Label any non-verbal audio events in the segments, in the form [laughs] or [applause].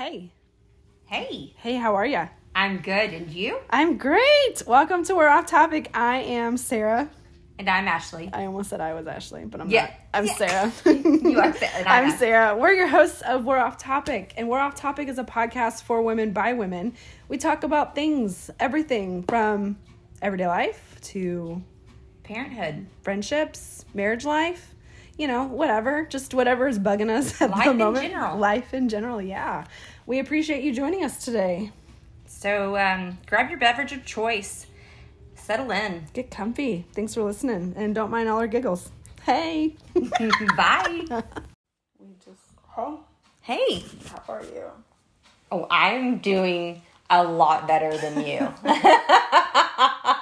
Hey. Hey, Hey, how are ya? I'm good, and you? I'm great. Welcome to We're Off Topic. I am Sarah. And I'm Ashley. I almost said I was Ashley, but I'm Yeah. not. I'm Yeah. Sarah. [laughs] You are Sarah, I'm Ash- Sarah. We're your hosts of We're Off Topic, and We're Off Topic is a podcast for women by women. We talk about things, everything from everyday life to Parenthood. friendships, marriage life, you know, whatever, just whatever is bugging us at Life the in moment. general. Life in general, yeah. We appreciate you joining us today. So um, grab your beverage of choice, settle in. Get comfy. Thanks for listening, and don't mind all our giggles. Hey. [laughs] Bye. We just. Oh, Hey. how are you? Oh, I'm doing a lot better than you. [laughs]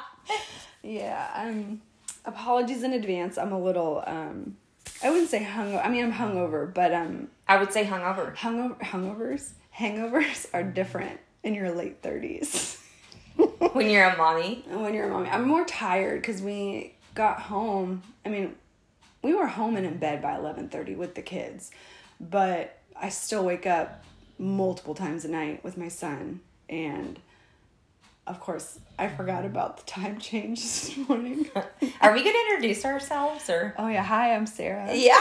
Yeah, I'm. Apologies in advance. I'm a little. um I wouldn't say hungover. I mean, I'm hungover, but um, I would say hungover. hungover, hungovers, hangovers are different in your late thirties. [laughs] When you're a mommy. when you're a mommy, I'm more tired because we got home. I mean, we were home and in bed by eleven thirty with the kids, but I still wake up multiple times a night with my son, and of course, I forgot about the time [laughs] change this morning. [laughs] Are we going to introduce ourselves or? oh yeah, hi, I'm Sarah. Yeah.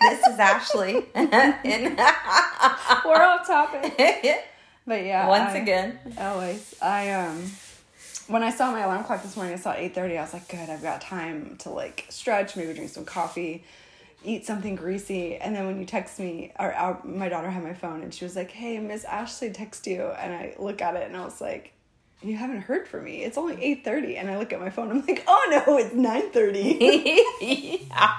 This is Ashley. [laughs] and [laughs] We're off topic, [laughs] but yeah. Once I- again. always. I um, when I saw my alarm clock this morning, I saw eight thirty. I was like, good, I've got time to like stretch, maybe drink some coffee, eat something greasy. And then when you text me, or our, my daughter had my phone, and she was like, hey, Miss Ashley text you, and I look at it, and I was like. You haven't heard from me. It's only eight thirty, and I look at my phone. And I'm like, "Oh no, it's nine thirty. yeah.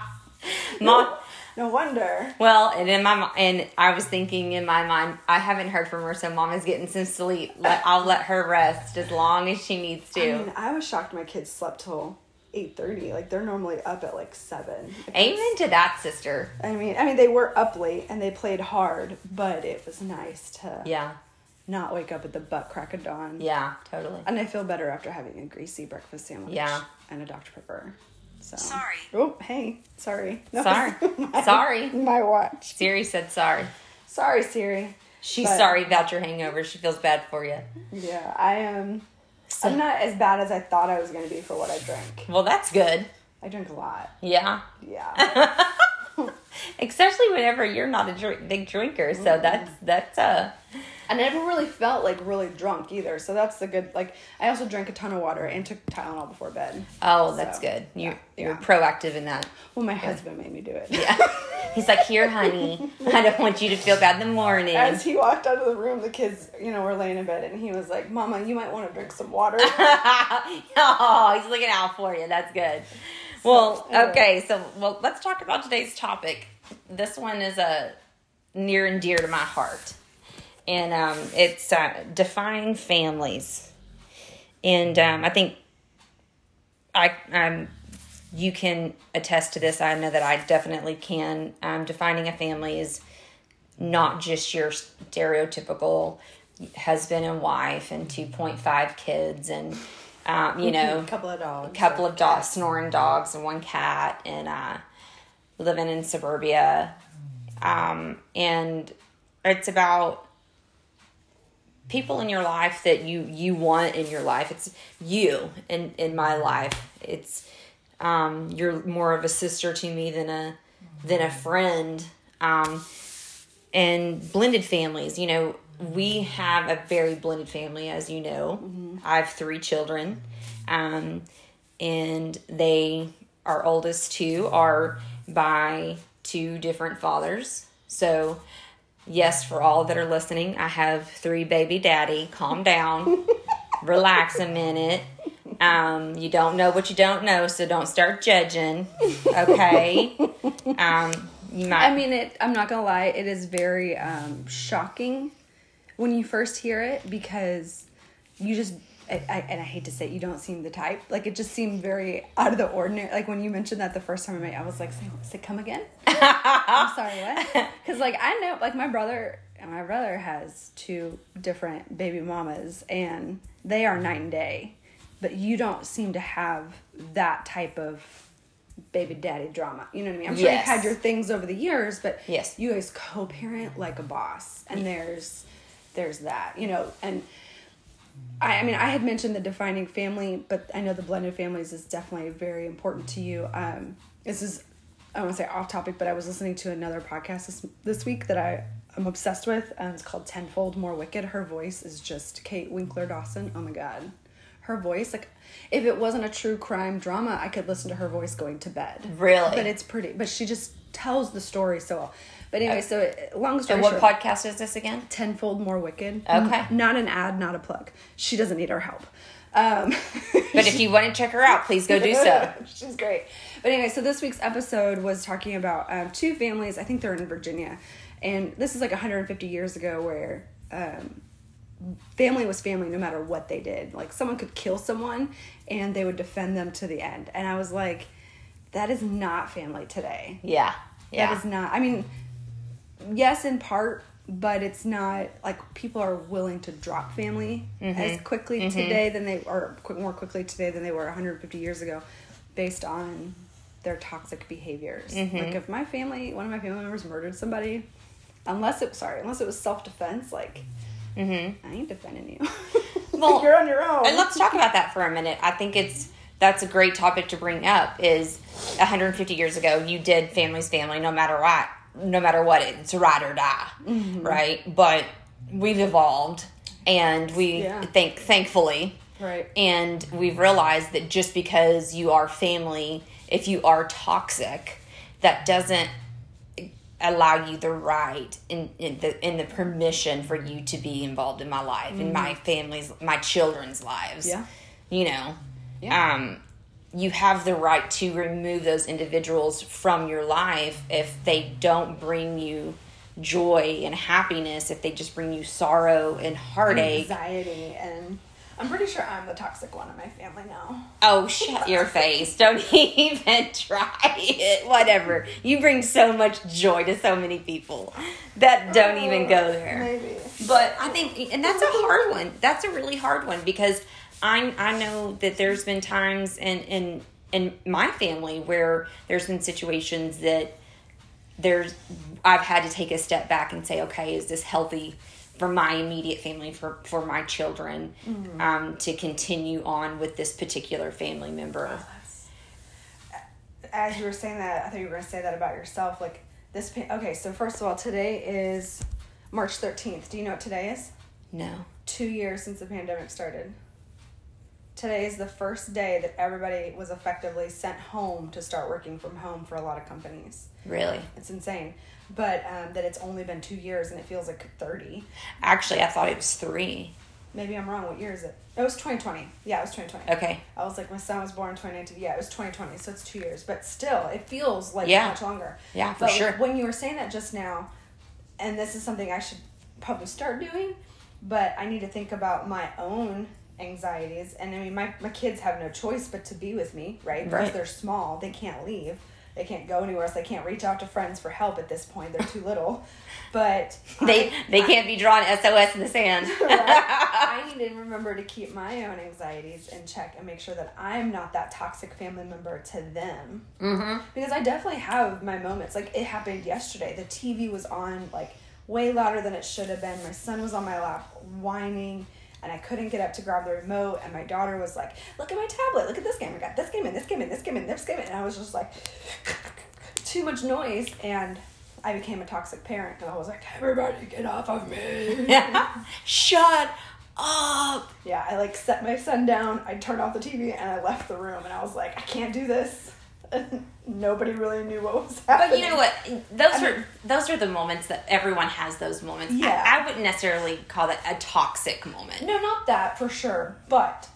Mom, no wonder." Well, and in my and I was thinking in my mind, I haven't heard from her, so Mama's getting some sleep. Let, I'll let her rest as long as she needs to. I mean, I was shocked my kids slept till eight thirty. Like they're normally up at like seven. Amen to that, sister. I mean, I mean, they were up late and they played hard, but it was nice to Yeah, not wake up at the butt crack of dawn. yeah, totally. And I feel better after having a greasy breakfast sandwich. Yeah. And a Dr Pepper. So. Sorry. Oh, hey, sorry. No, Sorry. [laughs] my- Sorry. My watch. Siri said sorry. Sorry, Siri. She's But- sorry about your hangover. She feels bad for you. Yeah, I am. So- I'm not as bad as I thought I was going to be for what I drank. Well, that's good. I drink a lot. Yeah. Yeah. [laughs] Especially whenever you're not a drink, big drinker. So that's that's uh I never really felt like really drunk either. So that's the good. Like I also drank a ton of water and took Tylenol before bed. oh that's good. You yeah, you're yeah. proactive in that. Well, my husband made me do it. Yeah. [laughs] He's like, here, honey. I don't want you to feel bad in the morning. As he walked out of the room, the kids, you know, were laying in bed, and he was like, "Mama, you might want to drink some water." [laughs] oh, he's looking out for you. That's good. Well, anyway. okay, so well, let's talk about today's topic. This one is a near and dear to my heart, and um, it's uh, defining families. And um, I think I um, you can attest to this. I know that I definitely can. Um, defining a family is not just your stereotypical husband and wife and 2.5 kids and um, you know a couple of dogs. couple of dogs, snoring dogs, and one cat, and uh, living in suburbia. Um, and it's about people in your life that you you want in your life. It's you in in my life. It's um, you're more of a sister to me than a than a friend. Um, and blended families, you know, we have a very blended family, as you know. I have three children, um, and they, our oldest two, are by two different fathers. So, yes, for all that are listening, I have three baby daddy. Calm down, [laughs] relax a minute. Um, you don't know what you don't know, so don't start judging. Okay. Um, you might. I mean, it. I'm not gonna lie. It is very um, shocking when you first hear it because you just. I, I, and I hate to say it, you don't seem the type. Like it just seemed very out of the ordinary. Like when you mentioned that the first time I met you, I was like, "Say, say come again." [laughs] I'm sorry, what? Because like I know, like my brother, and my brother has two different baby mamas, and they are night and day. But you don't seem to have that type of baby daddy drama. You know what I mean? I'm sure Yes. you've had your things over the years, but Yes. you guys co-parent like a boss, and there's there's that, you know, and I, I mean, I had mentioned the defining family, but I know the blended families is definitely very important to you. Um, this is, I want to say off topic, but I was listening to another podcast this, this week that I, I'm obsessed with. Um, it's called Tenfold More Wicked. Her voice is just Kate Winkler Dawson. Oh my God. Her voice, like, if it wasn't a true crime drama, I could listen to her voice going to bed. Really? But it's pretty, but she just tells the story so well. But anyway, so uh, long story And what short, podcast is this again? tenfold more wicked. Okay. Not an ad, not a plug. She doesn't need our help. Um, [laughs] But if you want to check her out, please go do so. [laughs] She's great. But anyway, so this week's episode was talking about um, two families. I think they're in Virginia, and this is like 150 years ago, where um, family was family no matter what they did. Like someone could kill someone, and they would defend them to the end. And I was like, that is not family today. Yeah. Yeah. That is not. I mean, yes, in part, but it's not like people are willing to drop family Mm-hmm. as quickly today than they are more quickly today than they were 150 years ago, based on their toxic behaviors. Mm-hmm. Like if my family, one of my family members murdered somebody, unless it sorry, unless it was self defense, like I ain't defending you. Mm-hmm. [laughs] Well, you're on your own. And let's talk about that for a minute. I think it's that's a great topic to bring up. Is 150 years ago, you did family's family, no matter what, no matter what, it's ride or die, Mm-hmm. right? But we've evolved, and we Yeah. think thankfully, right. and we've realized that just because you are family, if you are toxic, that doesn't allow you the right in, in the in the permission for you to be involved in my life in my family's my children's lives Yeah. you know Yeah. um you have the right to remove those individuals from your life if they don't bring you joy and happiness if they just bring you sorrow and heartache Anxiety and I'm pretty sure I'm the toxic one in my family now. Oh, shut your face. Don't [laughs] even try it. Whatever. You bring so much joy to so many people that don't even oh, go there. Maybe. But I think, and that's a hard one. That's a really hard one because I I know that there's been times in in in my family where there's been situations that there's I've had to take a step back and say, okay, is this healthy for my immediate family, for for my children, um, to continue on with this particular family member? As you were saying that, I thought you were going to say that about yourself. Like this. Okay, so first of all, today is March 13th. Do you know what today is? No. Two years since the pandemic started. Today is the first day that everybody was effectively sent home to start working from home for a lot of companies. Really? It's insane. But um, that it's only been two years and it feels like 30. Actually, I thought it was three. Maybe I'm wrong. What year is it? It was 2020. Yeah, it was 2020. Okay. I was like, my son was born in 2019. Yeah, it was 2020, so it's two years. But still, it feels like Yeah. much longer. Yeah, for but sure. When you were saying that just now, and this is something I should probably start doing, but I need to think about my own anxieties. And I mean, my, my kids have no choice but to be with me, right? Because Right. they're small, they can't leave. They can't go anywhere else. They can't reach out to friends for help at this point. They're too little. [laughs] But [laughs] They I- they I- can't be drawn SOS in the sand. [laughs] I need to remember to keep my own anxieties in check and make sure that I'm not that toxic family member to them. mm-hmm. Because I definitely have my moments. Like it happened yesterday. The TV was on like way louder than it should have been. My son was on my lap whining. And I couldn't get up to grab the remote, and my daughter was like, "Look at my tablet! Look at this game! I got this game and this game and this game and this game." And I was just like, [laughs] too much noise, and I became a toxic parent because I was like, "Everybody, get off of me!" [laughs] Shut up. Yeah, I like set my son down. I turned off the TV and I left the room. And I was like, I can't do this. [laughs] Nobody really knew what was happening. But you know what? Those I are those are the moments that everyone has. Those moments. Yeah. I, wouldn't necessarily call that a toxic moment. No, not that for sure. But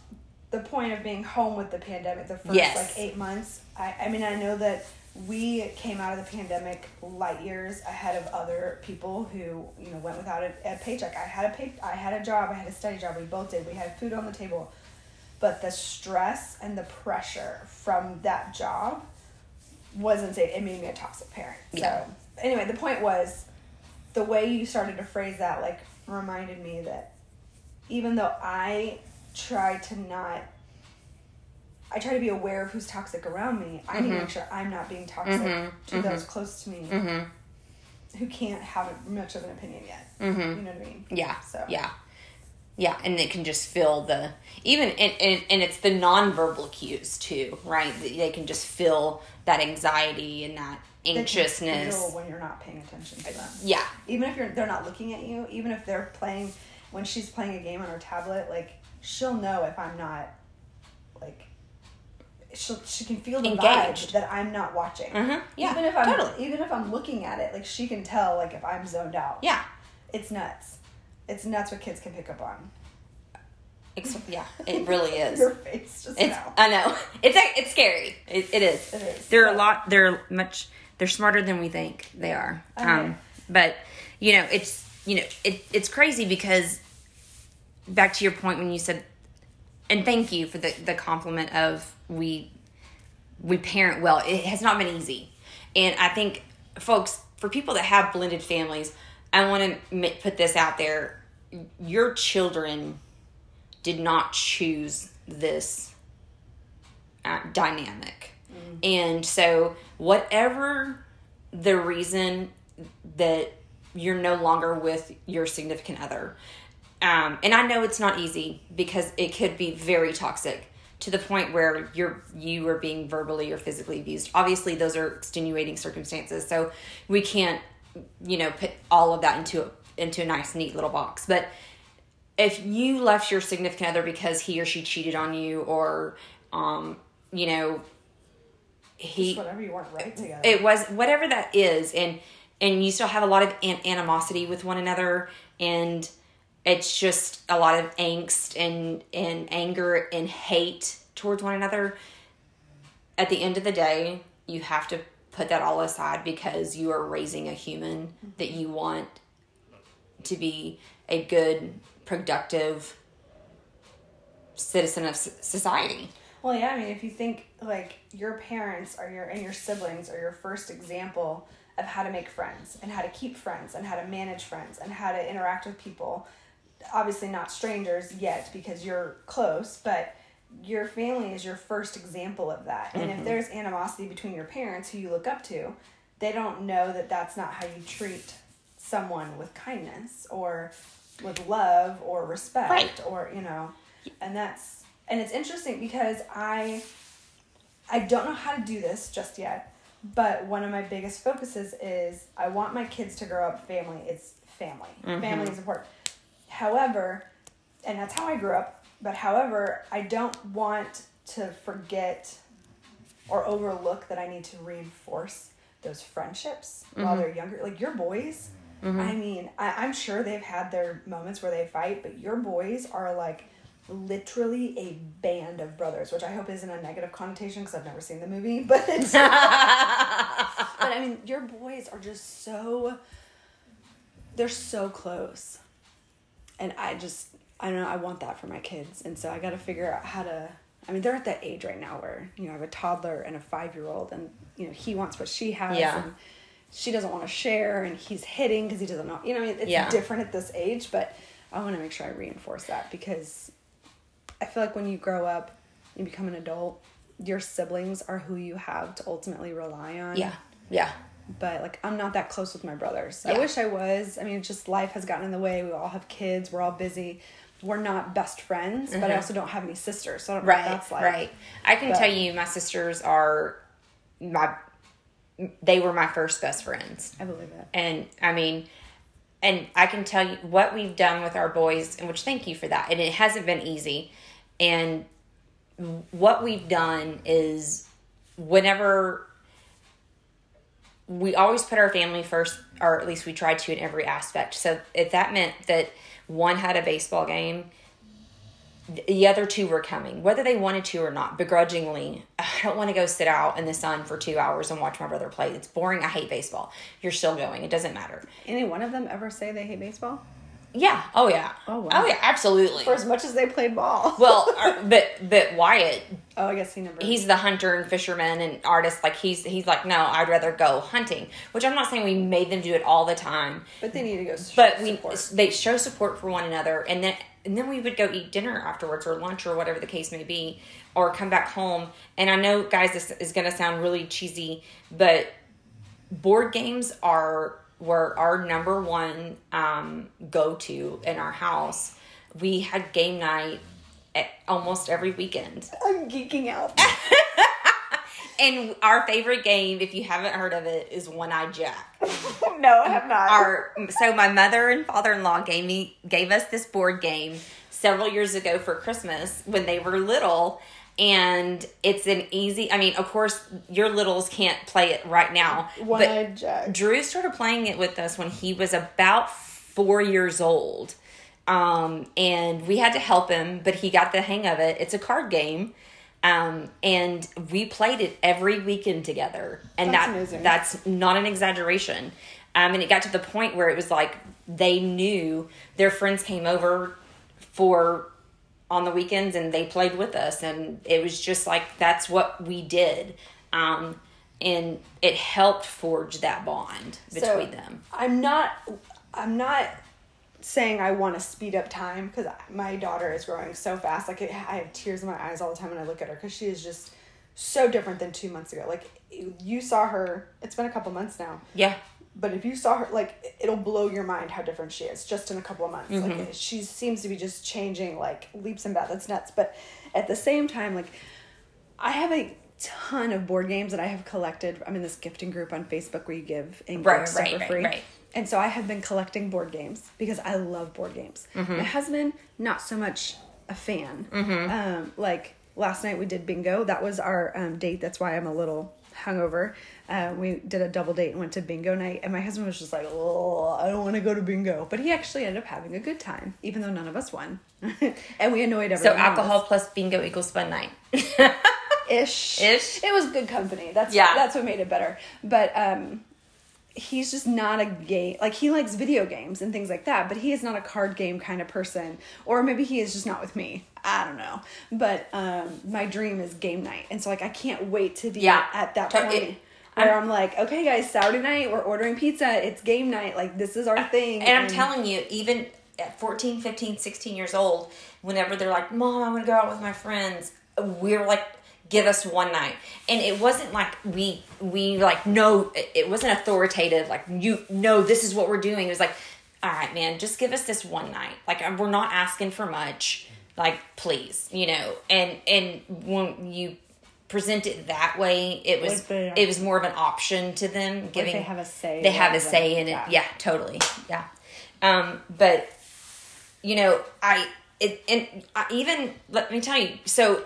the point of being home with the pandemic, the first Yes. like eight months. I, I mean, I know that we came out of the pandemic light years ahead of other people who you know went without a, a paycheck. I had a pay, I had a job. I had a steady job. We both did. We had food on the table. But the stress and the pressure from that job was insane. It made me a toxic parent. So Yeah. anyway, the point was the way you started to phrase that like reminded me that even though I try to not I try to be aware of who's toxic around me, I need to make sure I'm not being toxic Mhm. to those close to me. Mm-hmm. who can't have much of an opinion yet. Mm-hmm. You know what I mean? Yeah. So Yeah. Yeah, and it can just feel the even and, and, and it's the nonverbal cues too, right? They can just feel that anxiety and that they can anxiousness. feel when you're not paying attention to them. Yeah. Even if you're they're not looking at you, even if they're playing when she's playing a game on her tablet, like she'll know if I'm not like she'll she can feel the Engaged. vibe that I'm not watching. Mhm. Yeah, Even if I'm totally. even if I'm looking at it, like she can tell like if I'm zoned out. Yeah. It's nuts. It's nuts what kids can pick up on. Ex- yeah, it really [laughs] is. Your face just It's now. I know. It's it's scary. It, it is. It is. They're a lot. They're much. They're smarter than we think they are. Know. Um, but you know, it's you know, it it's crazy because back to your point when you said, and thank you for the the compliment of we we parent well. It has not been easy, and I think folks for people that have blended families, I want to put this out there. Your children did not choose this dynamic. And so, whatever the reason that you're no longer with your significant other, um, and I know it's not easy because it could be very toxic to the point where you're you are being verbally or physically abused. Obviously, those are extenuating circumstances, so we can't you know put all of that into a, into a nice neat little box. But if you left your significant other because he or she cheated on you or um you know he Just whatever you weren't right together. it was whatever that is and and you still have a lot of an- animosity with one another and it's just a lot of angst and and anger and hate towards one another at the end of the day you have to put that all aside because you are raising a human that you want to be a good productive citizen of society Well, yeah, I mean, if you think like your parents are your and your siblings are your first example of how to make friends and how to keep friends and how to manage friends and how to interact with people. Obviously, not strangers yet because you're close, but your family is your first example of that. And if mm-hmm. there's animosity between your parents who you look up to, they don't know that that's not how you treat someone with kindness or with love or respect Right. or you know and that's and it's interesting because i i don't know how to do this just yet but one of my biggest focuses is i want my kids to grow up family. It's family. Mm-hmm. Family is important. However and that's how i grew up but however i don't want to forget or overlook that i need to reinforce those friendships while mm-hmm. they're younger. Like your boys Mm-hmm. i mean I, i'm sure they've had their moments where they fight but your boys are like literally a band of brothers which i hope isn't a negative connotation because i've never seen the movie [laughs] but [laughs] but i mean your boys are just so they're so close. And i just i don't know i want that for my kids. And so i got to figure out how to i mean they're at that age right now where you know i have a toddler and a five year old and you know he wants what she has Yeah. and she doesn't want to share and he's hitting because he doesn't know you know it's Yeah. different at this age but i want to make sure i reinforce that because i feel like when you grow up you become an adult your siblings are who you have to ultimately rely on yeah yeah but like I'm not that close with my brothers. I wish I was. I mean, just life has gotten in the way. We all have kids. We're all busy. We're not best friends, but I also don't have any sisters, so I don't know Mm-hmm. right what that's like. right i can But- tell you my sisters are my they were my first best friends. I believe it. and i mean and i can tell you what we've done with our boys and which thank you for that and it hasn't been easy. And what we've done is whenever we always put our family first or at least we tried to in every aspect. So if that meant that one had a baseball game the other two were coming, whether they wanted to or not, begrudgingly. I don't want to go sit out in the sun for two hours and watch my brother play. It's boring. I hate baseball. You're still going. It doesn't matter. Any one of them ever say they hate baseball? Yeah. Oh yeah. Oh, wow. Oh yeah. Absolutely. For as much as they played ball. [laughs] well, our- uh, [laughs] but but Wyatt, oh, I guess he never. he's the hunter and fisherman and artist. Like he's he's like, no, I'd rather go hunting. Which I'm not saying we made them do it all the time, but they need to go. but we support. they show support for one another and then and then we would go eat dinner afterwards or lunch or whatever the case may be or come back home and i know guys this is going to sound really cheesy but board games are were our number one um, go to in our house. We had game night almost every weekend. I'm geeking out. [laughs] And our favorite game, if you haven't heard of it, is One Eye Jack. [laughs] no, I have not. Our so my mother and father in law gave me gave us this board game several years ago for Christmas when they were little. And it's an easy. I mean, of course, your littles can't play it right now. One but eyed Jack. Drew started playing it with us when he was about four years old. Um, and we had to help him, but he got the hang of it. It's a card game. Um, and we played it every weekend together. And That's that amazing. that's not an exaggeration. Um, and it got to the point where it was like they knew their friends came over for on the weekends and they played with us and it was just like that's what we did um, and it helped forge that bond between them I'm not. I'm not saying I want to speed up time because my daughter is growing so fast. Like I have tears in my eyes all the time when I look at her because she is just so different than two months ago. Like you saw her. It's been a couple months now. yeah But if you saw her, like it'll blow your mind how different she is just in a couple of months. Mm-hmm. Like she seems to be just changing like leaps and bounds. That's nuts. But at the same time, like I have a ton of board games that I have collected. I'm in this gifting group on Facebook where you give and Right, give stuff right, for right, free. right. And so I have been collecting board games because I love board games. Mm-hmm. My husband, not so much a fan. Mm-hmm. Um, like last night we did bingo. That was our um, date. That's why I'm a little hungover. Uh, we did a double date and went to bingo night, and my husband was just like, "Oh, I don't want to go to bingo," but he actually ended up having a good time, even though none of us won, [laughs] and we annoyed everyone. so alcohol plus bingo equals fun night [laughs] ish. Ish? It was good company. That's Yeah. That's what made it better. But um, he's just not a game. Like he likes video games and things like that, but he is not a card game kind of person. Or maybe he is just not with me. I don't know. But um, my dream is game night, and so like I can't wait to be Yeah. at that point. it- where I'm like, okay, guys, Saturday night, we're ordering pizza. It's game night. Like, this is our thing. and i'm telling you even at 14 15 16 years old whenever they're like mom i want to go out with my friends we're like give us one night. And it wasn't like we we like no it- wasn't authoritative like you know this is what we're doing. It was like all right man just give us this one night. Like um, we're not asking for much. Like please you know? And and when you present it that way it was they it was more of an option to them giving they have a say they have a say in it. yeah. yeah totally. Yeah. Um but you know i it and I, even let me tell you so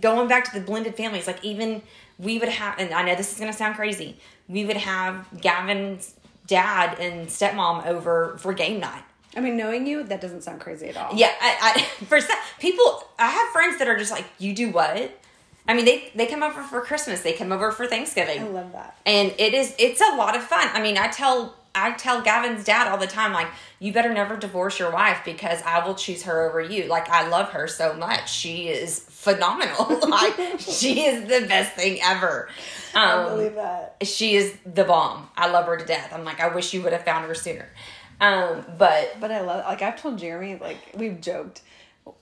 going back to the blended families like even we would have and i know this is going to sound crazy we would have gavin's dad and stepmom over for game night. I mean, knowing you, that doesn't sound crazy at all. yeah i, I [laughs] for some people i have friends that are just like you do what? I mean they they come over for christmas they come over for thanksgiving. I love that. and it is it's a lot of fun. I mean i tell i tell gavin's dad all the time like you better never divorce your wife because i will choose her over you. Like i love her so much. She is phenomenal. [laughs] Like she is the best thing ever. I um, believe that. she is the bomb. I love her to death. I'm like i wish you would have found her sooner. Um, but But I love like I've told Jeremy like we've joked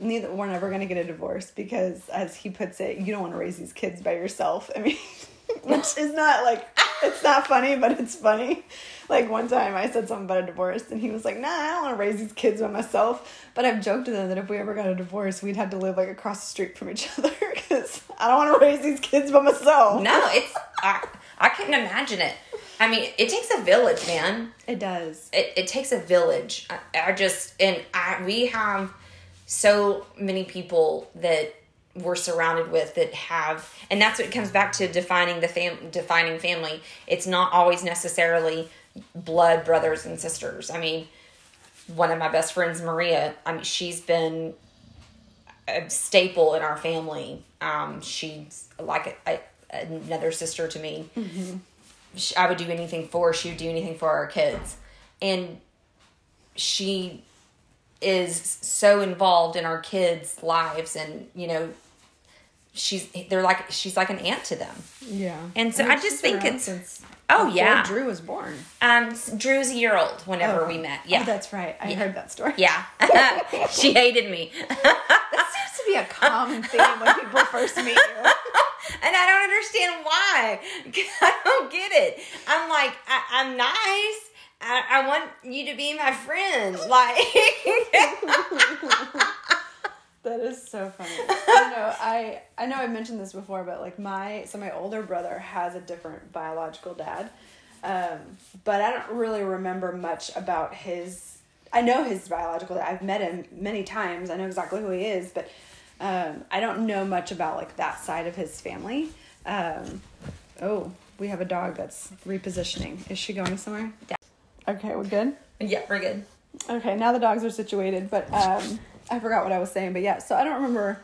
neither we're never gonna get a divorce because as he puts it, you don't want to raise these kids by yourself. I mean, [laughs] which is not like it's not funny, but it's funny. Like one time I said something about a divorce and he was like, "Nah, I don't want to raise these kids by myself." But I've joked to them that if we ever got a divorce, we'd have to live like across the street from each [laughs] other because I don't want to raise these kids by myself. no it's I, I couldn't imagine it i mean it takes a village man it does. it, it takes a village. I, I just and I we have so many people that we're surrounded with that have and that's what comes back to defining the fam defining family. It's not always necessarily blood brothers and sisters. I mean, one of my best friends, Maria, I mean, she's been a staple in our family. Um, she's like a, a, another sister to me. Sh I would do anything for her. She would do anything for our kids. And she is so involved in our kids' lives and, you know, she's they're like she's like an aunt to them. Yeah. And so I just think it's- since Oh, yeah. Drew was born. Um Drew's a year old whenever Oh. we met. Yeah. Oh, that's right. I heard that story. yeah. [laughs] she hated me. That seems to be a common theme when people first meet you. [laughs] and I don't understand why. [laughs] I don't get it. I'm like, I, I'm nice. I, I want you to be my friend. Like, That is so funny. [laughs] I know I I know I mentioned this before, but like my so my older brother has a different biological dad, um, but I don't really remember much about his. I know his biological dad. I've met him many times. I know exactly who he is, but um, I don't know much about like that side of his family. Um, oh, we have a dog that's repositioning. Is she going somewhere? Yeah. Okay, we're good. yeah, we're good. Okay, now the dogs are situated, but um, I forgot what I was saying. But yeah, so I don't remember.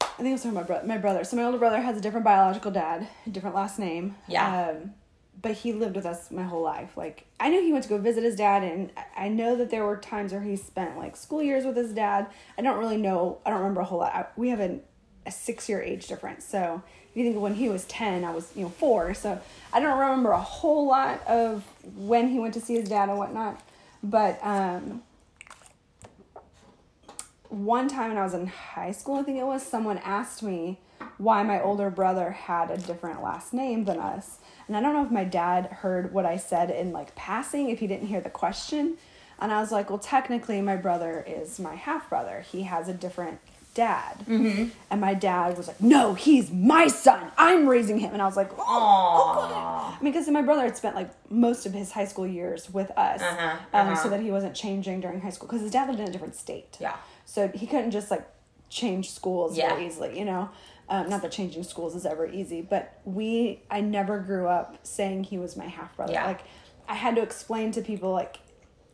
I think I was about my, bro- my brother. So my older brother has a different biological dad, a different last name. Yeah. Um, but he lived with us my whole life. Like I knew he went to go visit his dad, and I- know that there were times where he spent like school years with his dad. I don't really know. I don't remember a whole lot. I, we have a, a six year age difference, so if you think of when he was ten, I was you know four. So I don't remember a whole lot of when he went to see his dad and whatnot. But um, one time when I was in high school, I think it was, someone asked me why my older brother had a different last name than us. And I don't know if my dad heard what I said in like passing, if he didn't hear the question. And I was like, well, technically, my brother is my half brother. He has a different dad. Mm-hmm. And my dad was like, no, he's my son. I'm raising him. And I was like, oh. I mean, because my brother had spent like most of his high school years with us, Uh-huh, um, uh-huh. so that he wasn't changing during high school because his dad lived in a different state. Yeah. So he couldn't just like change schools Yeah. very easily, you know. Um, not that changing schools is ever easy, but we I never grew up saying he was my half brother. Yeah. Like I had to explain to people like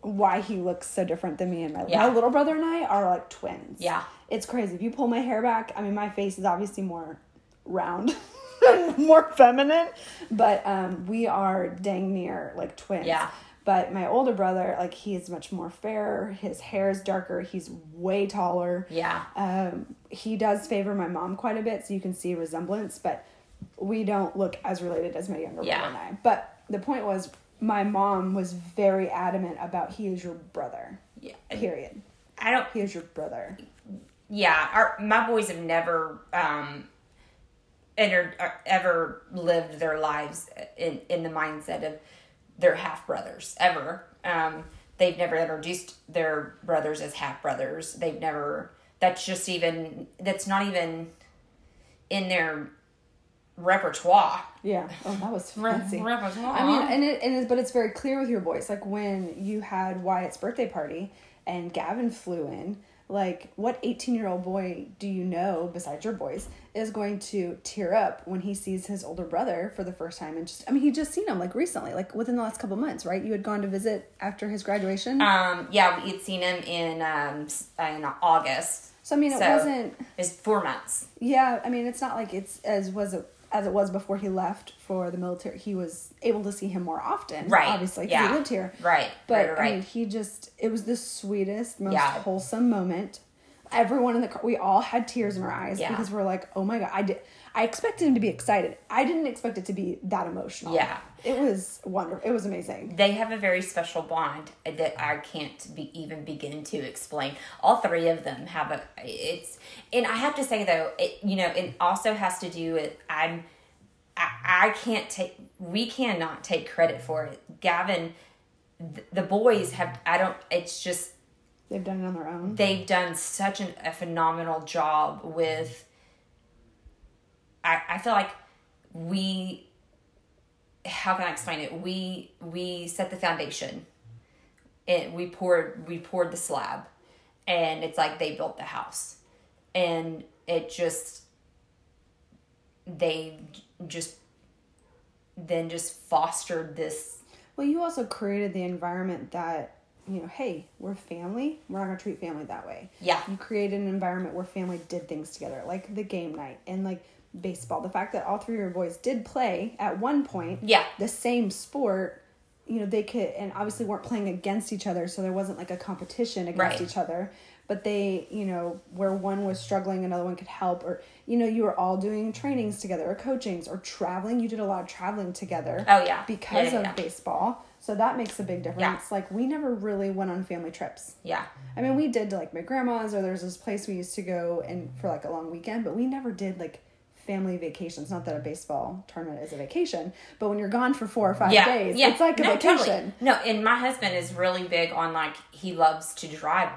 why he looks so different than me and my Yeah. my little brother and I are like twins. Yeah. It's crazy. If you pull my hair back, I mean my face is obviously more round. [laughs] more feminine, but um, we are dang near like twins. Yeah. But my older brother, like he is much more fair. His hair is darker. He's way taller. Yeah. Um, he does favor my mom quite a bit, so you can see resemblance, but we don't look as related as my younger Yeah. brother and I. But the point was, my mom was very adamant about he is your brother. Yeah. Period. I don't. He is your brother. yeah, our my boys have never um entered ever lived their lives in in the mindset of their half brothers ever. Um, they've never introduced their brothers as half brothers. They've never. That's just even. That's not even in their repertoire. Yeah. Oh, that was fancy. repertoire. I mean, and it, and it, but it's very clear with your voice. Like when you had Wyatt's birthday party and Gavin flew in, like what 18 year old boy do you know besides your boys is going to tear up when he sees his older brother for the first time and just I mean he just seen him like recently like within the last couple months right you had gone to visit after his graduation Um, yeah, we had seen him in um in August. so I mean it so- wasn't It's four months. Yeah, I mean, it's not like it's as was it as it was before he left for the military. He was able to see him more often, Right, Obviously, 'cause yeah. he lived here, Right, But right, right, I mean, he just it was the sweetest, most Yeah. wholesome moment. Everyone in the car, we all had tears in our eyes Yeah. because we're like, oh my god, I did. I expected him to be excited. I didn't expect it to be that emotional. Yeah. it was wonderful. It was amazing. they have a very special bond that I can't be even begin to explain. All three of them have a it's and I have to say though, it you know, it also has to do with I'm I, I can't take we cannot take credit for it. Gavin th- the boys have I don't it's just They've done it on their own. they've done such an, a phenomenal job with I, I feel like we how can I explain it? We we set the foundation. And we poured we poured the slab and it's like they built the house. And it just they just then just fostered this Well, you also created the environment that, you know, hey, we're family. We're not going to treat family that way. Yeah. You created an environment where family did things together, like the game night and like baseball. The fact that all three of your boys did play at one point, Yeah. the same sport, you know, they could, and obviously weren't playing against each other, so there wasn't like a competition against Right. each other. But they, you know, where one was struggling, another one could help, or you know, you were all doing trainings together, or coachings, or traveling. You did a lot of traveling together Oh, yeah. because Yeah, yeah, of yeah. baseball. So that makes a big difference. Like we never really went on family trips. yeah. I mean, we did to like my grandma's, or there's this place we used to go and for like a long weekend, but we never did like family vacations. Not that a baseball tournament is a vacation, but when you're gone for four or five yeah, days, yeah. it's like a no, vacation. Totally. No, and my husband is really big on like he loves to drive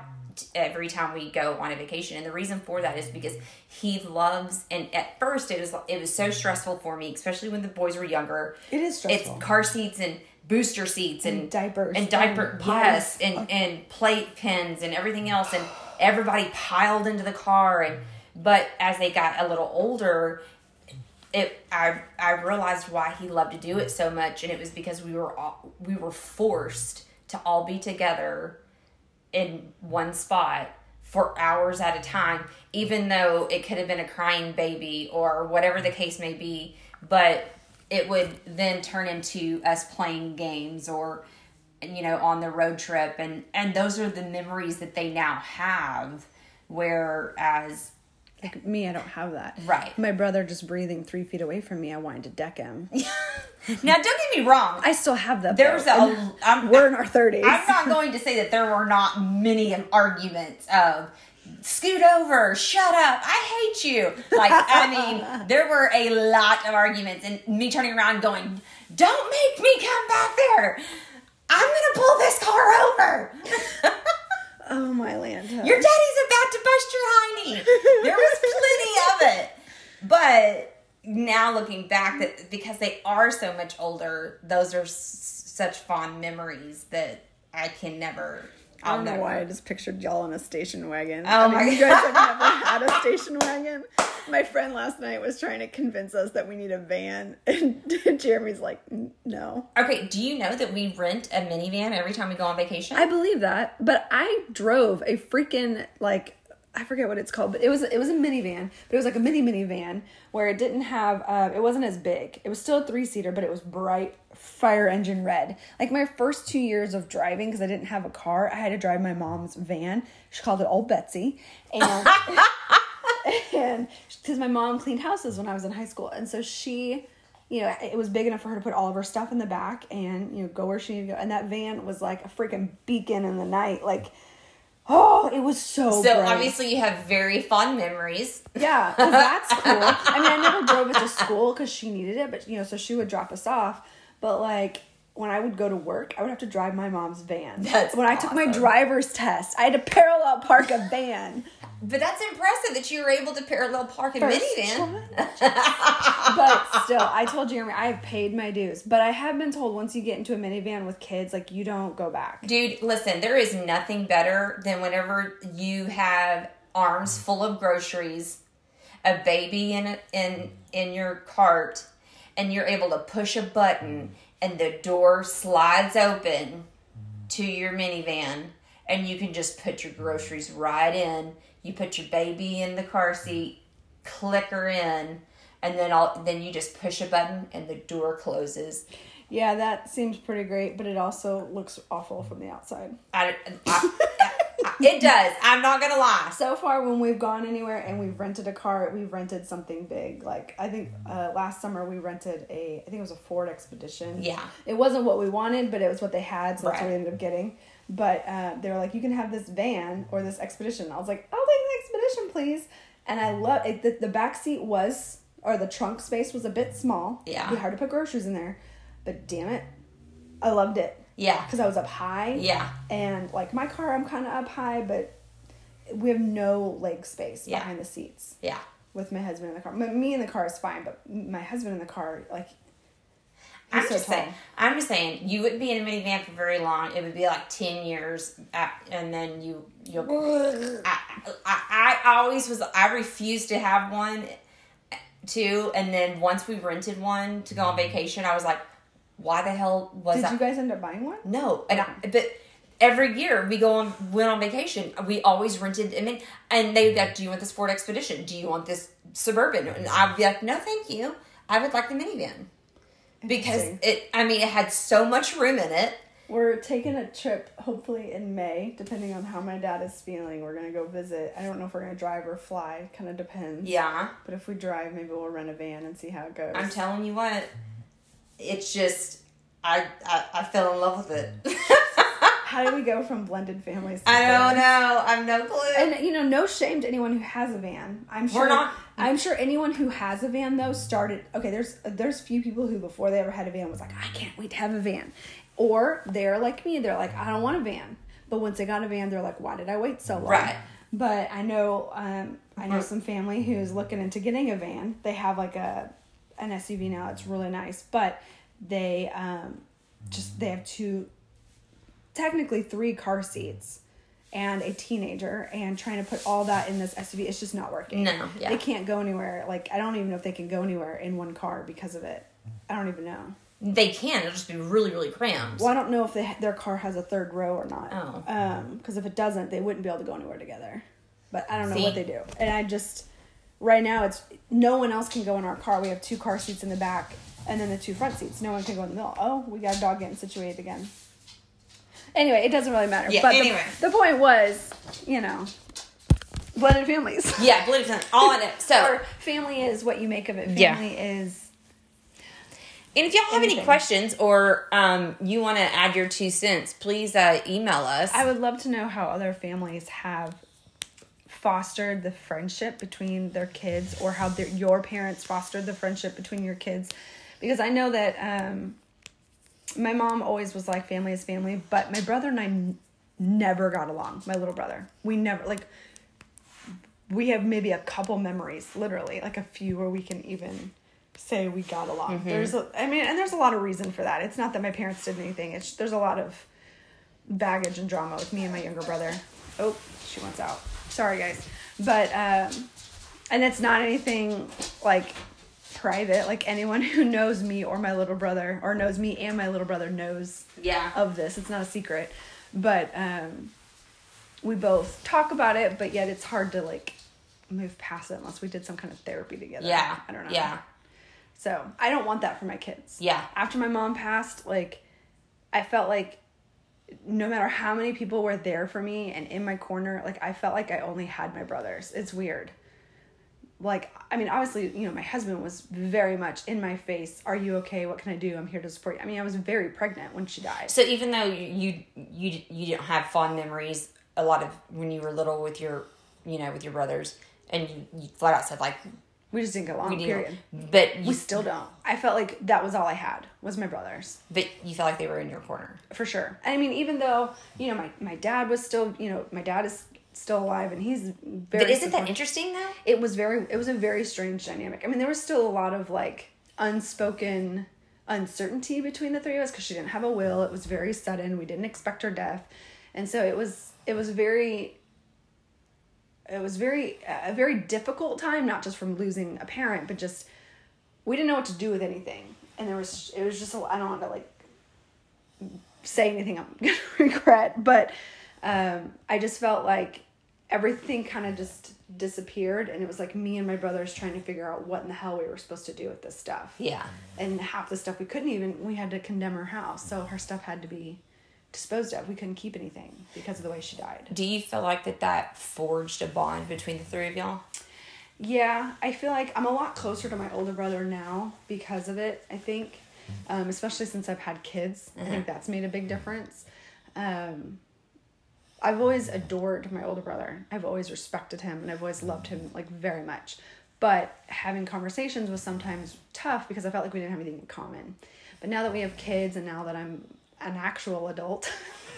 every time we go on a vacation, and the reason for that is because he loves. And at first, it was it was so stressful for me, especially when the boys were younger. It is stressful. It's car seats and booster seats and, And diapers and diaper and yes and and plate pins and everything else and everybody piled into the car and but as they got a little older it I I realized why he loved to do it so much. And it was because we were all we were forced to all be together in one spot for hours at a time even though it could have been a crying baby or whatever the case may be. But it would then turn into us playing games or you know on the road trip. And and those are the memories that they now have whereas Like me, I don't have that. Right. My brother just breathing three feet away from me, I wanted to deck him. [laughs] now don't get me wrong I still have that. There's though, a- I'm- [laughs] we're in our thirties. I'm not going to say that there were not many arguments of scoot over, shut up, I hate you. Like, I [laughs] mean, there were a lot of arguments and me turning around going, don't make me come back there. I'm going to pull this car over. Oh my land. Your daddy's about to bust your hiney. There was plenty of it. But now looking back, that because they are so much older, those are s- such fond memories that I can never. I I'll don't know never. why I just pictured y'all in a station wagon. Oh I mean, my you guys have never had a [laughs] station wagon. My friend last night was trying to convince us that we need a van, [laughs] and Jeremy's like, "No." Okay, do you know that we rent a minivan every time we go on vacation? I believe that, but I drove a freaking like I forget what it's called, but it was it was a minivan, but it was like a mini minivan where it didn't have uh, it wasn't as big. It was still a three seater, but it was bright fire engine red. Like my first two years of driving, because I didn't have a car, I had to drive my mom's van. She called it Old Betsy, and [laughs] and because my mom cleaned houses when I was in high school, and so she, you know, it was big enough for her to put all of her stuff in the back and you know go where she needed to go. And that van was like a freaking beacon in the night, like. Oh, it was so. so bright. obviously you have very fond memories. Yeah, that's cool. I mean, I never drove it to school because she needed it, but you know, so she would drop us off. But like when I would go to work, I would have to drive my mom's van. That's when I took my driver's test. I had to parallel park a van. But that's impressive that you were able to parallel park a First minivan. [laughs] but still, I told Jeremy I have paid my dues. But I have been told once you get into a minivan with kids, like you don't go back. Dude, listen, there is nothing better than whenever you have arms full of groceries, a baby in a, in in your cart, and you're able to push a button and the door slides open to your minivan and you can just put your groceries right in. You put your baby in the car seat, click her in, and then all then you just push a button and the door closes. Yeah, that seems pretty great, but it also looks awful from the outside. I, I- [laughs] it does. I'm not gonna lie. So far, when we've gone anywhere and we've rented a car, we've rented something big. Like I think uh, last summer we rented a, I think it was a Ford Expedition. Yeah. It wasn't what we wanted, but it was what they had, so that's what we ended up getting. But uh, they were like, you can have this van or this Expedition. I was like, I'll take the Expedition, please. And I love it. The, the back seat was, or the trunk space was a bit small. Yeah. It'd be hard to put groceries in there, but damn it, I loved it Yeah. because I was up high. Yeah. And like my car, I'm kind of up high, but we have no leg space Yeah. behind the seats Yeah. with my husband in the car. Me in the car is fine, but my husband in the car, like, I'm so just tall. saying. I'm just saying. You wouldn't be in a minivan for very long. It would be like ten years, at, and then you you'll. I, I I always was. I refused to have one, uh, too. And then once we rented one to go on mm-hmm. vacation, I was like, "Why the hell was Did that?" you guys end up buying one? No, and I, but every year we go on went on vacation. We always rented. I mean, and they'd be like, "Do you want this Ford Expedition? Do you want this Suburban?" And I'd be like, "No, thank you. I would like the minivan." Because it, I mean, it had so much room in it. We're taking a trip, hopefully in May, depending on how my dad is feeling. We're gonna go visit. I don't know if we're gonna drive or fly. Kind of depends. Yeah, But if we drive, maybe we'll rent a van and see how it goes. I'm telling you what, it's just I I, I fell in love with it. [laughs] how do we go from blended families? to I don't vans? know. I'm no clue. And you know, no shame to anyone who has a van. I'm sure. We're not- I'm sure anyone who has a van though started. Okay, there's there's few people who before they ever had a van was like, I can't wait to have a van, or they're like me. They're like, I don't want a van. But once they got a van, they're like, Why did I wait so long? Right. But I know um, I know some family who's looking into getting a van. They have like a an SUV now. It's really nice, but they um, just they have two technically three car seats and a teenager and trying to put all that in this SUV it's just not working. No, yeah. They can't go anywhere. Like I don't even know if they can go anywhere in one car because of it. I don't even know. they can. It'll just be really, really cramped. Well, I don't know if they, their car has a third row or not. Oh. Um, because if it doesn't, they wouldn't be able to go anywhere together. But I don't know what they do. And I just right now it's no one else can go in our car. We have two car seats in the back and then the two front seats. No one can go in the middle. Oh, we got a dog getting situated again. Anyway, it doesn't really matter. Yeah, but the- anyway. the, point was, you know, blended families. Yeah, blended it. All in it. So, or family is what you make of it. Yeah. Family is and if y'all have any questions or um, you want to add your two cents, please uh, email us. I would love to know how other families have fostered the friendship between their kids or how their, your parents fostered the friendship between your kids. Because I know that um, my mom always was like family is family, but my brother and I n- never got along. My little brother. We never, like, we have maybe a couple memories, literally, like a few where we can even say we got along. There's, a, I mean, and there's a lot of reason for that. It's not that my parents did anything. It's there's a lot of baggage and drama with me and my younger brother. Oh, she wants out. Sorry, guys, but um, and it's not anything like private. Like anyone [laughs] who knows me or my little brother, or knows me and my little brother, knows yeah. of this. It's not a secret, but um, we both talk about it. But yet, it's hard to like move past it unless we did some kind of therapy together. yeah. I don't know. Yeah. So I don't want that for my kids. Yeah. After my mom passed, like I felt like no matter how many people were there for me and in my corner, like I felt like I only had my brothers. It's weird. Like I mean, obviously, you know, my husband was very much in my face. Are you okay? What can I do? I'm here to support you. I mean, I was very pregnant when she died. So even though you you you didn't have fond memories a lot of when you were little with your you know with your brothers and you, you flat out said like We just didn't get along. we need- period. but you We still don't. I felt like that was all I had was my brothers. but you felt like they were in your corner. for sure. I mean, even though you know my my dad was still you know my dad is still alive and he's very. But isn't that supportive. interesting though? It was very. It was a very strange dynamic. I mean, there was still a lot of like unspoken uncertainty between the three of us because she didn't have a will. It was very sudden. We didn't expect her death, and so it was. It was very. It was very a very difficult time, not just from losing a parent, but just we didn't know what to do with anything, and there was it was just a, I don't want to like say anything I'm [laughs] gonna regret, but um, I just felt like everything kind of just disappeared, and it was like me and my brothers trying to figure out what in the hell we were supposed to do with this stuff. Yeah. And half the stuff we couldn't even we had to condemn her house, so her stuff had to be disposed of. We couldn't keep anything because of the way she died. Do you feel like that that forged a bond between the three of y'all? Yeah, I feel like I'm a lot closer to my older brother now because of it. I think, um, especially since I've had kids, I think that's made a big difference. Um, I've always adored my older brother. I've always respected him, and I've always loved him like very much. But having conversations was sometimes tough because I felt like we didn't have anything in common. But now that we have kids, and now that I'm an actual adult. [laughs]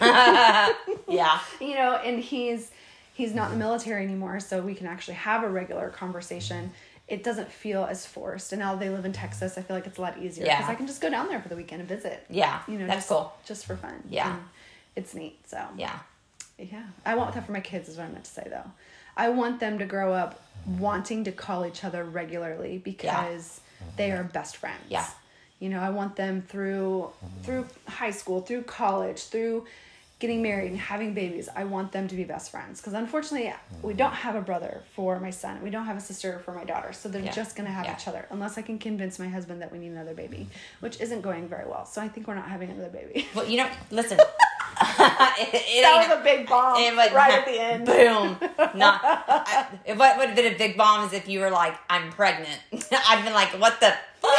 Yeah. you know and he's he's not in the military anymore so we can actually have a regular conversation it doesn't feel as forced and now they live in texas i feel like it's a lot easier because Yeah. i can just go down there for the weekend and visit Yeah. you know that's just, cool. just for fun Yeah. And it's neat so Yeah. yeah i want that for my kids is what i meant to say though i want them to grow up wanting to call each other regularly because they are best friends Yeah. You know i want them through through high school through college through getting married and having babies i want them to be best friends because unfortunately we don't have a brother for my son we don't have a sister for my daughter so they're Yeah. just going to have Yeah. each other unless i can convince my husband that we need another baby which isn't going very well so i think we're not having another baby Well, you know, listen. it, [laughs] it [laughs] that was a big bomb it was- right at the end Boom. Not. [laughs] I, what would have been a big bomb is if you were like, "I'm pregnant." I'd been like, "What the fuck?"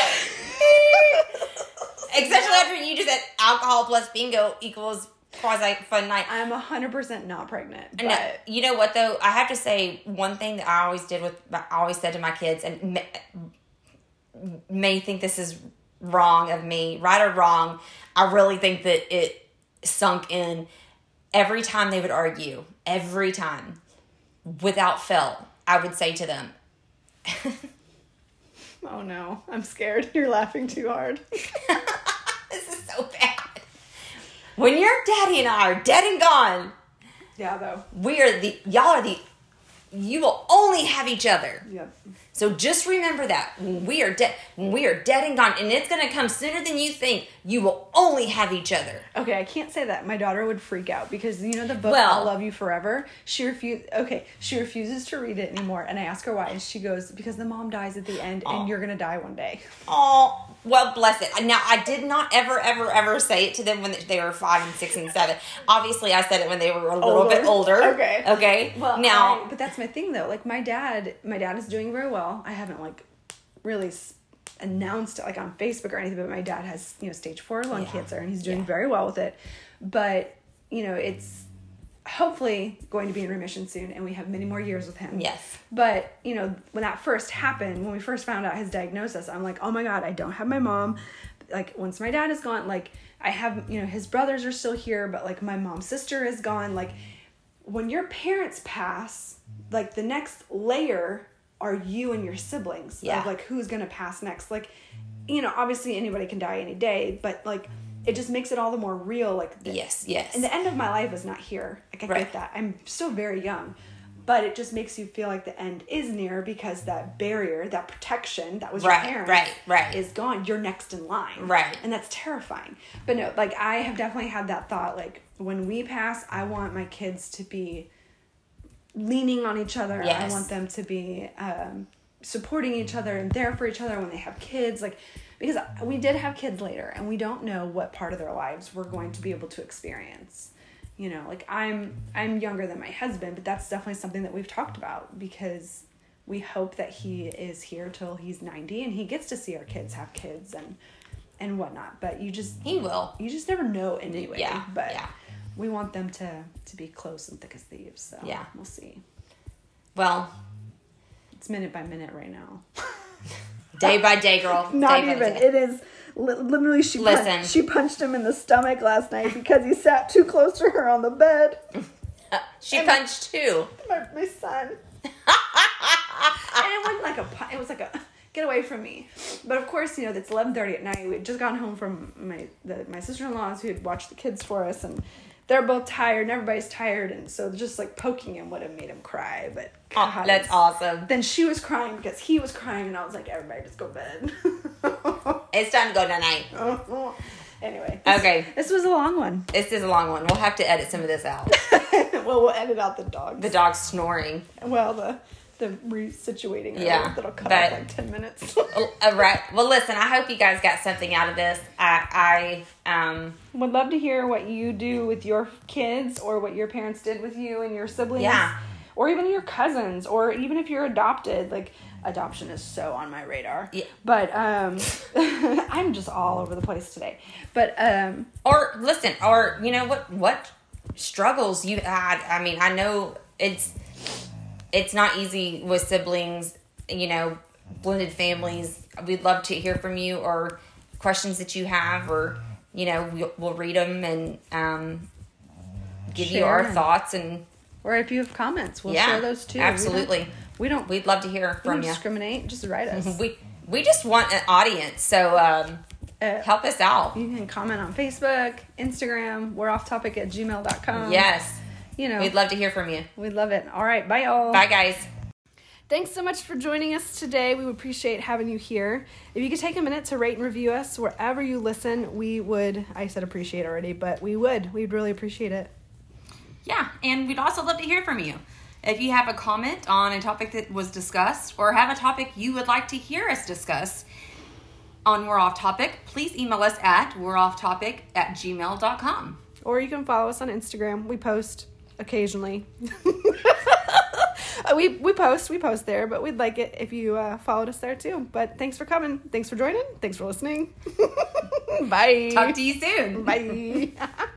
Especially after you just said alcohol plus bingo equals quasi fun night. I'm hundred percent not pregnant. But No, you know what though? I have to say one thing that I always did with I always said to my kids, and may, may think this is wrong of me, right or wrong. I really think that it sunk in every time they would argue. Every time, without fail, I would say to them, [laughs] oh no, I'm scared. [laughs] You're laughing too hard. [laughs] "This is so bad." When your daddy and I are dead and gone, yeah, though. we are the y'all are the you will only have each other. Yep. So just remember that when we are dead, when we are dead and gone, and it's gonna come sooner than you think. You will only have each other. Okay, I can't say that. My daughter would freak out because you know the book Well- "I'll Love You Forever." She refuse. Okay, she refuses to read it anymore, and I ask her why, and she goes, "Because the mom dies at the end, and you're gonna die one day." Oh, well, bless it. Now, I did not ever, ever, ever say it to them when they were five and six and seven. Obviously, I said it when they were a little bit older. Okay. Okay. Well, now, I- but that's my thing though. Like my dad, my dad is doing very well. I haven't like really announced it like on Facebook or anything, but my dad has you know stage four lung Yeah. cancer, and he's doing Yeah. very well with it. But you know, it's hopefully going to be in remission soon, and we have many more years with him. Yes. But you know, when that first happened, when we first found out his diagnosis, I'm like, oh my god, I don't have my mom. Like once my dad is gone, like I have, you know, his brothers are still here, but like my mom's sister is gone. Like when your parents pass, like the next layer are you and your siblings. Yeah. Of like who's gonna pass next. Like, you know, obviously anybody can die any day, but like it just makes it all the more real. Like the, yes, yes. and the end of my life is not here. Like I Right. get that. I'm still very young. But it just makes you feel like the end is near because that barrier, that protection that was Right, your parents, right, right. is gone. You're next in line. Right. And that's terrifying. But no, like I have definitely had that thought. Like when we pass, I want my kids to be leaning on each other. Yes. I want them to be um, supporting each other and there for each other when they have kids. Like because we did have kids later, and we don't know what part of their lives we're going to be able to experience. You know, like I'm I'm younger than my husband, but that's definitely something that we've talked about because we hope that he is here till he's 90 and he gets to see our kids have kids and and whatnot but you just he will. you just never know anyway Yeah, but yeah. we want them to to be close and thick as thieves so Yeah. we'll see Well, it's minute by minute right now [laughs] day by day, girl. [laughs] not day even day. it is literally she Listen. punched, she punched him in the stomach last night because he sat too close to her on the bed uh, She punched too. my, my son [laughs] and it wasn't like a it was like a get away from me but of course you know it's 11.30 at night we had just gotten home from my the, my sister-in-laws who had watched the kids for us and they're both tired and everybody's tired and so just like poking him would have made him cry but Oh, God, that's awesome. then she was crying because he was crying and i was like everybody just go to bed [laughs] It's time to go tonight. [laughs] anyway this, Okay. this was a long one This is a long one. We'll have to edit some of this out. [laughs] well we'll edit out the dogs The dog's snoring. well the the resituating Yeah, that'll cut but- off like 10 minutes [laughs] Oh, uh, right. Well, listen. I hope you guys got something out of this. I, I um, Would love to hear what you do with your kids or what your parents did with you and your siblings. Yeah. Or even your cousins or even if you're adopted. Like adoption is so on my radar. Yeah. But um [laughs] I'm just all over the place today. But um or listen, or you know what? What struggles you had? I mean, I know it's it's not easy with siblings. You know, blended families. We'd love to hear from you or questions that you have, or you know, we'll, we'll read them and um, give you our thoughts and or if you have comments, we'll Yeah, share those too. absolutely. We don't we we'd love to hear from you. discriminate, just write us. [laughs] We we just want an audience, so um, Uh, help us out. you can comment on Facebook, Instagram, we're off topic at gmail.com. Yes, You know, we'd love to hear from you. we'd love it. All right, bye y'all. Bye, guys. Thanks so much for joining us today. We would appreciate having you here. If you could take a minute to rate and review us wherever you listen, we would, I said appreciate already, but we would. We'd really appreciate it. Yeah, and we'd also love to hear from you. If you have a comment on a topic that was discussed or have a topic you would like to hear us discuss on We're Off Topic, please email us at we're off topic at gmail.com. Or you can follow us on Instagram. We post occasionally. [laughs] We, we post, we post there, but we'd like it if you uh, followed us there too. But thanks for coming. Thanks for joining. Thanks for listening. [laughs] Bye. Talk to you soon. Bye. [laughs]